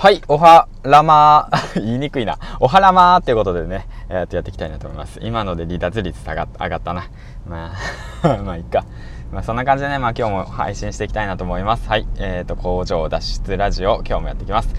はい、おはらまー 言いにくいな。おはらまーっていうことでね、えー、っとやっていきたいなと思います。今ので離脱率下が上がったな。まあ まあいいか。まあそんな感じでね、まあ今日も配信していきたいなと思います。はい、えー、っと、工場脱出ラジオ、今日もやっていきます。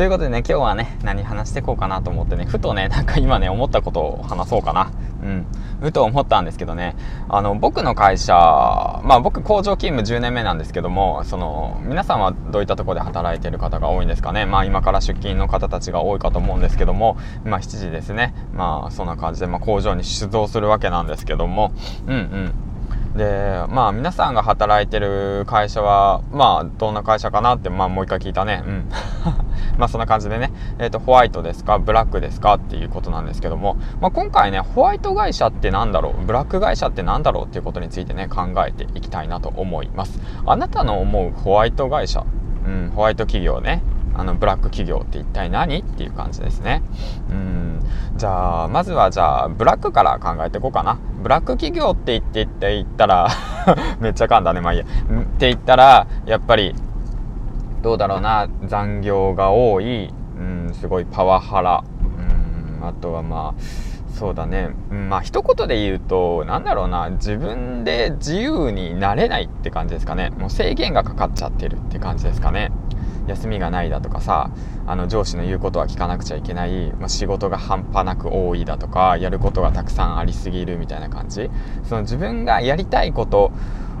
ということでね、今日はね、何話していこうかなと思ってね、ふとね、なんか今ね、思ったことを話そうかな。うん。ふと思ったんですけどね、あの、僕の会社、まあ僕工場勤務10年目なんですけども、その、皆さんはどういったところで働いてる方が多いんですかね。まあ今から出勤の方たちが多いかと思うんですけども、まあ7時ですね。まあそんな感じで、まあ工場に出動するわけなんですけども、うんうん。でまあ皆さんが働いてる会社はまあどんな会社かなってまあもう一回聞いたね。うん。まあそんな感じでね。え、ー、とホワイトですか？ブラックですか？っていうことなんですけども、まあ、今回ねホワイト会社ってなんだろう？ブラック会社ってなんだろうっていうことについてね考えていきたいなと思います。あなたの思うホワイト会社？うんホワイト企業ね。あのブラック企業って一体何？っていう感じですね。うん。じゃあまずはじゃあブラックから考えていこうかな。ブラック企業って言ってって言ったら めっちゃ噛んだねまあいいや。って言ったらやっぱりどうだろうな。残業が多い、うん、すごいパワハラ、うん、あとはまあそうだね、まあ一言で言うとなんだろうな。自分で自由になれないって感じですかね。もう制限がかかっちゃってるって感じですかね。休みがないだとかさあの上司の言うことは聞かなくちゃいけない、まあ、仕事が半端なく多いだとかやることがたくさんありすぎるみたいな感じ。その自分がやりたいこと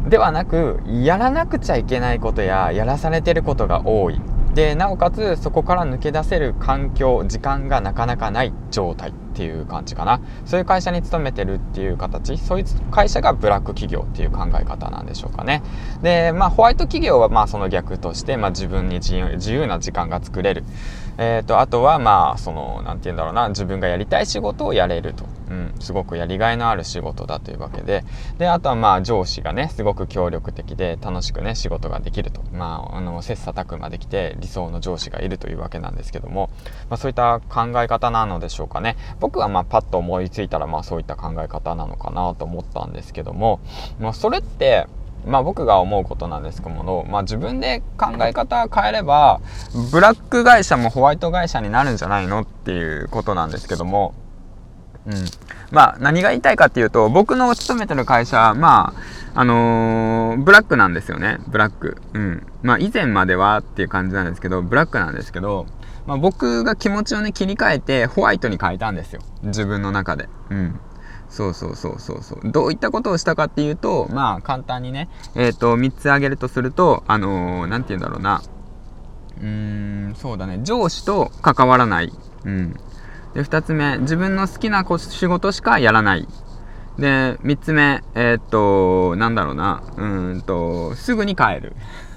ではなくやらなくちゃいけないことややらされてることが多い。でなおかつそこから抜け出せる環境時間がなかなかない状態っていう感じかな。そういう会社に勤めてるっていう形。そういう会社がブラック企業っていう考え方なんでしょうかね。でまあホワイト企業はまあその逆として、まあ、自分に自由な時間が作れる。えーと、あとはまあその何て言うんだろうな。自分がやりたい仕事をやれると、うん、すごくやりがいのある仕事だというわけで。であとはまあ上司がねすごく協力的で楽しくね仕事ができると。まああの切磋琢磨できて理想の上司がいるというわけなんですけども、まあ、そういった考え方なのでしょうかね。僕はまあパッと思いついたらまあそういった考え方なのかなと思ったんですけども、まあ、それってまあ僕が思うことなんですけども、まあ自分で考え方変えれば、ブラック会社もホワイト会社になるんじゃないのっていうことなんですけども、うん。まあ何が言いたいかっていうと、僕の勤めてる会社、まあ、あのー、ブラックなんですよね。ブラック。うん。まあ以前まではっていう感じなんですけど、ブラックなんですけど、まあ僕が気持ちをね、切り替えてホワイトに変えたんですよ。自分の中で。うん。そうそうそうそうそう。どういったことをしたかっていうと、まあ簡単にね、えっ、ー、と、3つ挙げるとすると、あのー、なんて言うんだろうな。うーん、そうだね。上司と関わらない。うん。で、2つ目、自分の好きな仕事しかやらない。で、3つ目、えっ、と、なんだろうな。うんと、すぐに帰る。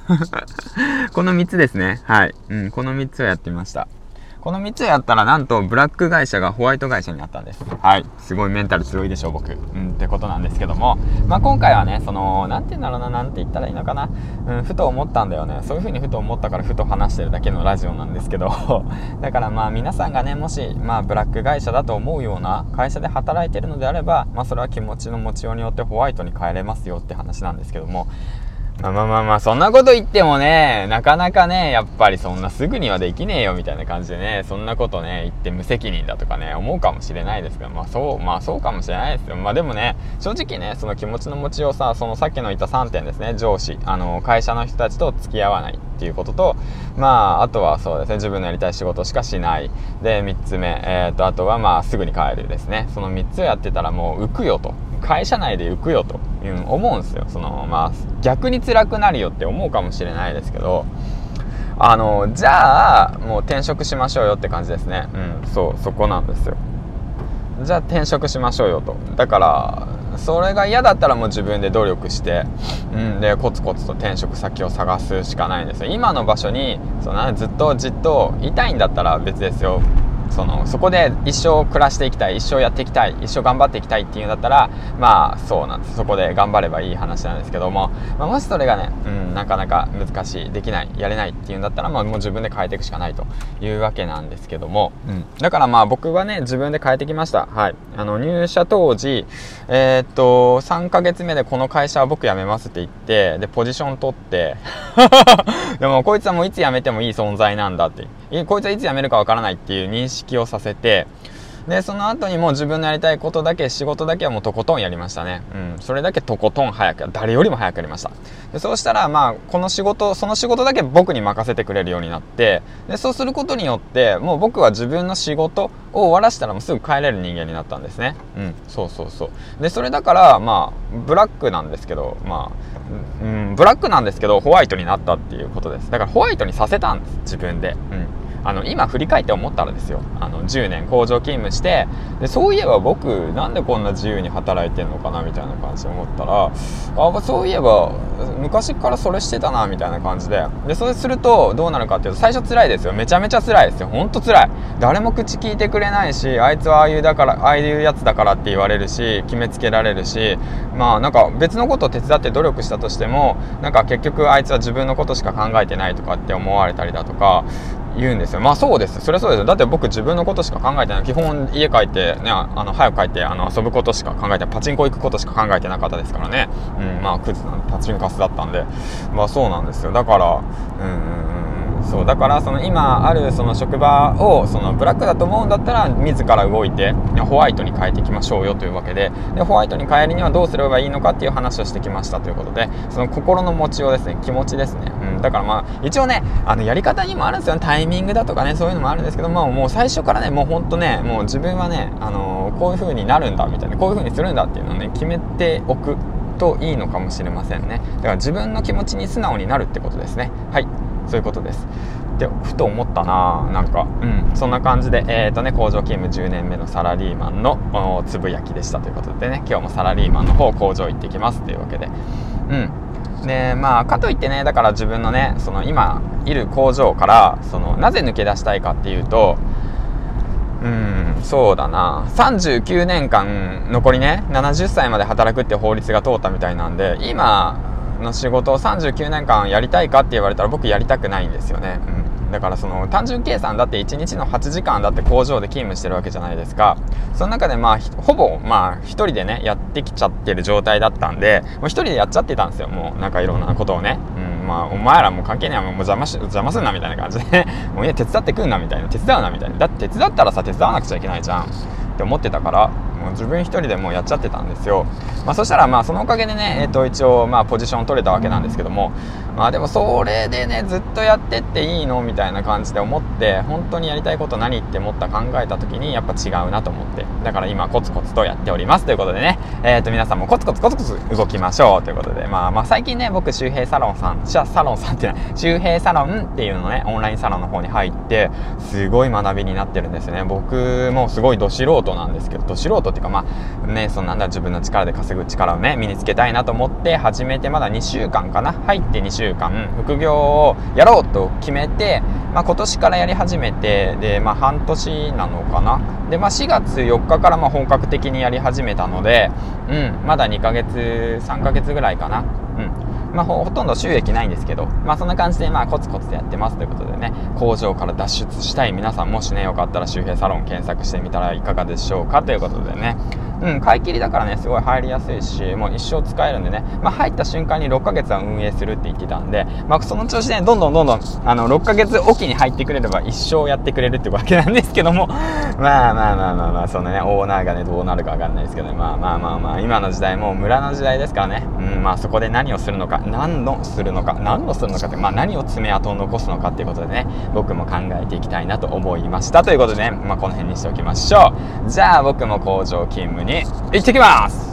この3つですね。はい。うん、この3つをやってみました。この3つやったらなんとブラック会社がホワイト会社になったんです。はい。すごいメンタル強いでしょう、僕。うん、ってことなんですけども。まあ今回はね、その、なんて言うんだろうな、なんて言ったらいいのかな。うん、ふと思ったんだよね。そういう風にふと思ったからふと話してるだけのラジオなんですけど。だからまあ皆さんがね、もし、まあブラック会社だと思うような会社で働いてるのであれば、まあそれは気持ちの持ちようによってホワイトに変えれますよって話なんですけども。まあまあまあま、そんなこと言ってもね、なかなかね、やっぱりそんなすぐにはできねえよみたいな感じでね、そんなことね、言って無責任だとかね、思うかもしれないですけど、まあそう、まあそうかもしれないですよ。まあでもね、正直ね、その気持ちの持ちようさ、そのさっきの言った3点ですね、上司、あの、会社の人たちと付き合わないっていうことと、まあ、あとはそうですね、自分のやりたい仕事しかしない。で、3つ目、えっ、ー、と、あとはまあ、すぐに帰るですね。その3つをやってたらもう浮くよと。会社内で浮くよという思うんですよ。そのまあ逆に辛くなるよって思うかもしれないですけどあのじゃあもう転職しましょうよって感じですね。うんそうそこなんですよ。じゃあ転職しましょうよと。だからそれが嫌だったらもう自分で努力して、うん、でコツコツと転職先を探すしかないんですよ。今の場所にそのずっとじっといたいんだったら別ですよ。そのそこで一生暮らしていきたい一生やっていきたい一生頑張っていきたいっていうんだったらまあそうなんです。そこで頑張ればいい話なんですけども、まあ、もしそれがね、うん、なかなか難しいできないやれないっていうんだったら、まあ、もう自分で変えていくしかないというわけなんですけども、うん、だからまあ僕はね自分で変えてきました。はい。あの入社当時えー、っと3ヶ月目でこの会社は僕辞めますって言ってでポジション取って でもこいつはもういつ辞めてもいい存在なんだってこいつはいつ辞めるかわからないっていう認識をさせてでその後にもう自分のやりたいことだけ仕事だけはもうとことんやりましたね。うん。それだけとことん早く誰よりも早くやりました。でそうしたらまあこの仕事その仕事だけ僕に任せてくれるようになってでそうすることによってもう僕は自分の仕事を終わらせたらもうすぐ帰れる人間になったんですね。うん。そうそうそう。でそれだからまあブラックなんですけどまあ、うん、ブラックなんですけどホワイトになったっていうことです。だからホワイトにさせたんです自分で。うん。あの今振り返って思ったらですよ。あの10年工場勤務してでそういえば僕なんでこんな自由に働いてんのかなみたいな感じで思ったらあそういえば昔からそれしてたなみたいな感じで。でそれするとどうなるかっていうと最初辛いですよ。めちゃめちゃ辛いですよ。ほんと辛い。誰も口聞いてくれないしあいつはああいうだからああいうやつだからって言われるし決めつけられるしまあなんか別のことを手伝って努力したとしてもなんか結局あいつは自分のことしか考えてないとかって思われたりだとか言うんですよ。まあそうです。それはそうですよ。だって僕自分のことしか考えてない。基本家帰ってねあの早く帰ってあの遊ぶことしか考えてパチンコ行くことしか考えてなかったですからね。うんまあクズなんでパチンカスだったんで。まあそうなんですよ。だからうんうんそうだからその今あるその職場をそのブラックだと思うんだったら自ら動いてホワイトに変えていきましょうよというわけで。でホワイトに変えるにはどうすればいいのかっていう話をしてきましたということで。その心の持ちようですね。気持ちですね、だからまあ一応ねあのやり方にもあるんですよね。タイミングだとかねそういうのもあるんですけどまあもう最初からねもうほんとねもう自分はね、あの、こういう風になるんだみたいなこういう風にするんだっていうのをね決めておくといいのかもしれませんね。だから自分の気持ちに素直になるってことですね。はいそういうことです。ってふと思ったななんかうんそんな感じでえっ、ー、とね工場勤務10年目のサラリーマンのつぶやきでしたということでね今日もサラリーマンの方工場行ってきますというわけで。うん。でまあかといってねだから自分のねその今いる工場からそのなぜ抜け出したいかっていうとうんそうだな。39年間残りね70歳まで働くって法律が通ったみたいなんで今の仕事を39年間やりたいかって言われたら僕やりたくないんですよね、うん、だからその単純計算だって1日の8時間だって工場で勤務してるわけじゃないですか。その中でまあほぼまあ1人でねやってきちゃってる状態だったんでもう1人でやっちゃってたんですよ。もうなんかいろんなことをね、うん、まあお前らも関係ねえもう邪魔し邪魔すんなみたいな感じで もういや手伝ってくんなみたいな。手伝うなみたいな。だって手伝ったらさ手伝わなくちゃいけないじゃん。って思ってたからもう自分一人でもうやっちゃってたんですよ、まあ、そしたらまあそのおかげでね、えー、と一応まあポジション取れたわけなんですけどもまあでもそれでねずっとやってっていいのみたいな感じで思って本当にやりたいこと何って思った考えた時にやっぱ違うなと思って。だから今コツコツとやっておりますということでね、えー、と皆さんもコツコツコツコツ動きましょう。ということで。まあまあ最近ね僕周平サロンさんサロンさんってい。うのは周平サロンっていうのねオンラインサロンの方に入ってすごい学びになってるんですよね。僕もすごいど素人なんですけどど素人っていうかまあねそんなんだ自分の力で稼ぐ力をね身につけたいなと思って始めてまだ2週間かな。入って2週間副業をやろうと決めて、まあ、今年からやり始めてで、まあ、半年なのかな。で、まあ、4月4日からま本格的にやり始めたので、うん、まだ2ヶ月3ヶ月ぐらいかな、うん。まあ、ほとんど収益ないんですけど、まあ、そんな感じで、まあ、コツコツやってますということでね、工場から脱出したい皆さん、もしね、よかったら周平サロン検索してみたらいかがでしょうかということでね、うん、買い切りだからね、すごい入りやすいし、もう一生使えるんでね、まあ、入った瞬間に6ヶ月は運営するって言ってたんで、まあ、その調子で、ね、どんどんどんどん、あの、6ヶ月おきに入ってくれれば一生やってくれるってわけなんですけども、まあまあまあまあまあ、そのね、オーナーがね、どうなるかわかんないですけどね、まあまあまあまあ、今の時代もう村の時代ですからね、うん、まあそこで何をするのか、何のするのか、何のするのかって、まあ何を爪痕を残すのかっていうことでね、僕も考えていきたいなと思いました。ということでね、まあこの辺にしておきましょう。じゃあ僕も工場勤務にに行ってきます。